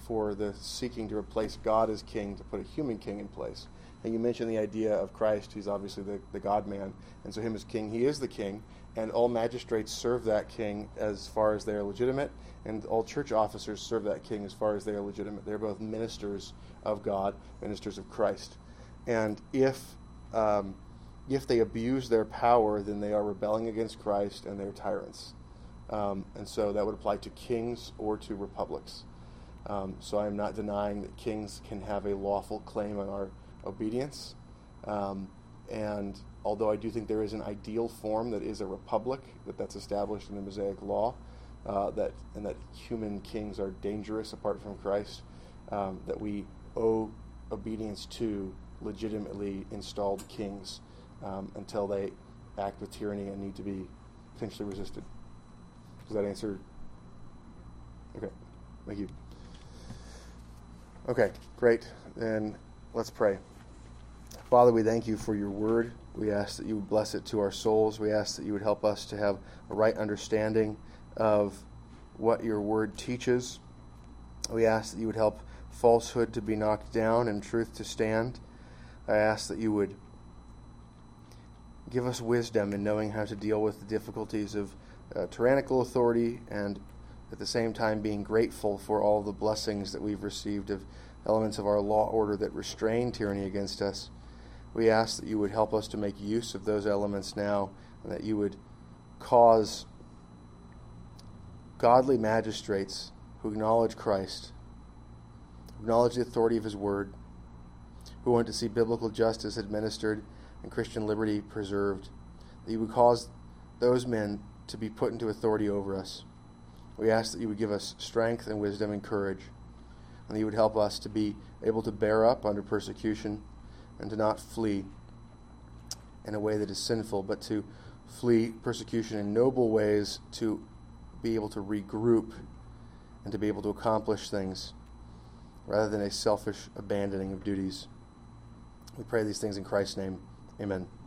for the seeking to replace God as king to put a human king in place. And you mentioned the idea of Christ, he's obviously the, the God man, and so him as king, he is the king, and all magistrates serve that king as far as they are legitimate, and all church officers serve that king as far as they are legitimate. They're both ministers of God, ministers of Christ. And if um, if they abuse their power, then they are rebelling against Christ and they're tyrants. Um, and so that would apply to kings or to republics. Um, so I am not denying that kings can have a lawful claim on our obedience. Um, and although I do think there is an ideal form that is a republic, that that's established in the Mosaic Law, uh, that and that human kings are dangerous apart from Christ, um, that we owe obedience to legitimately installed kings um, until they act with tyranny and need to be potentially resisted. Does that answer? Okay, thank you. Okay, great. Then let's pray. Father, we thank you for your word. We ask that you would bless it to our souls. We ask that you would help us to have a right understanding of what your word teaches. We ask that you would help falsehood to be knocked down and truth to stand. I ask that you would give us wisdom in knowing how to deal with the difficulties of uh, tyrannical authority and at the same time being grateful for all the blessings that we've received of elements of our law order that restrain tyranny against us. We ask that you would help us to make use of those elements now and that you would cause godly magistrates who acknowledge Christ, acknowledge the authority of his word, who want to see biblical justice administered and Christian liberty preserved, that you would cause those men to be put into authority over us. We ask that you would give us strength and wisdom and courage, and that you would help us to be able to bear up under persecution and to not flee in a way that is sinful, but to flee persecution in noble ways to be able to regroup and to be able to accomplish things rather than a selfish abandoning of duties. We pray these things in Christ's name. Amen.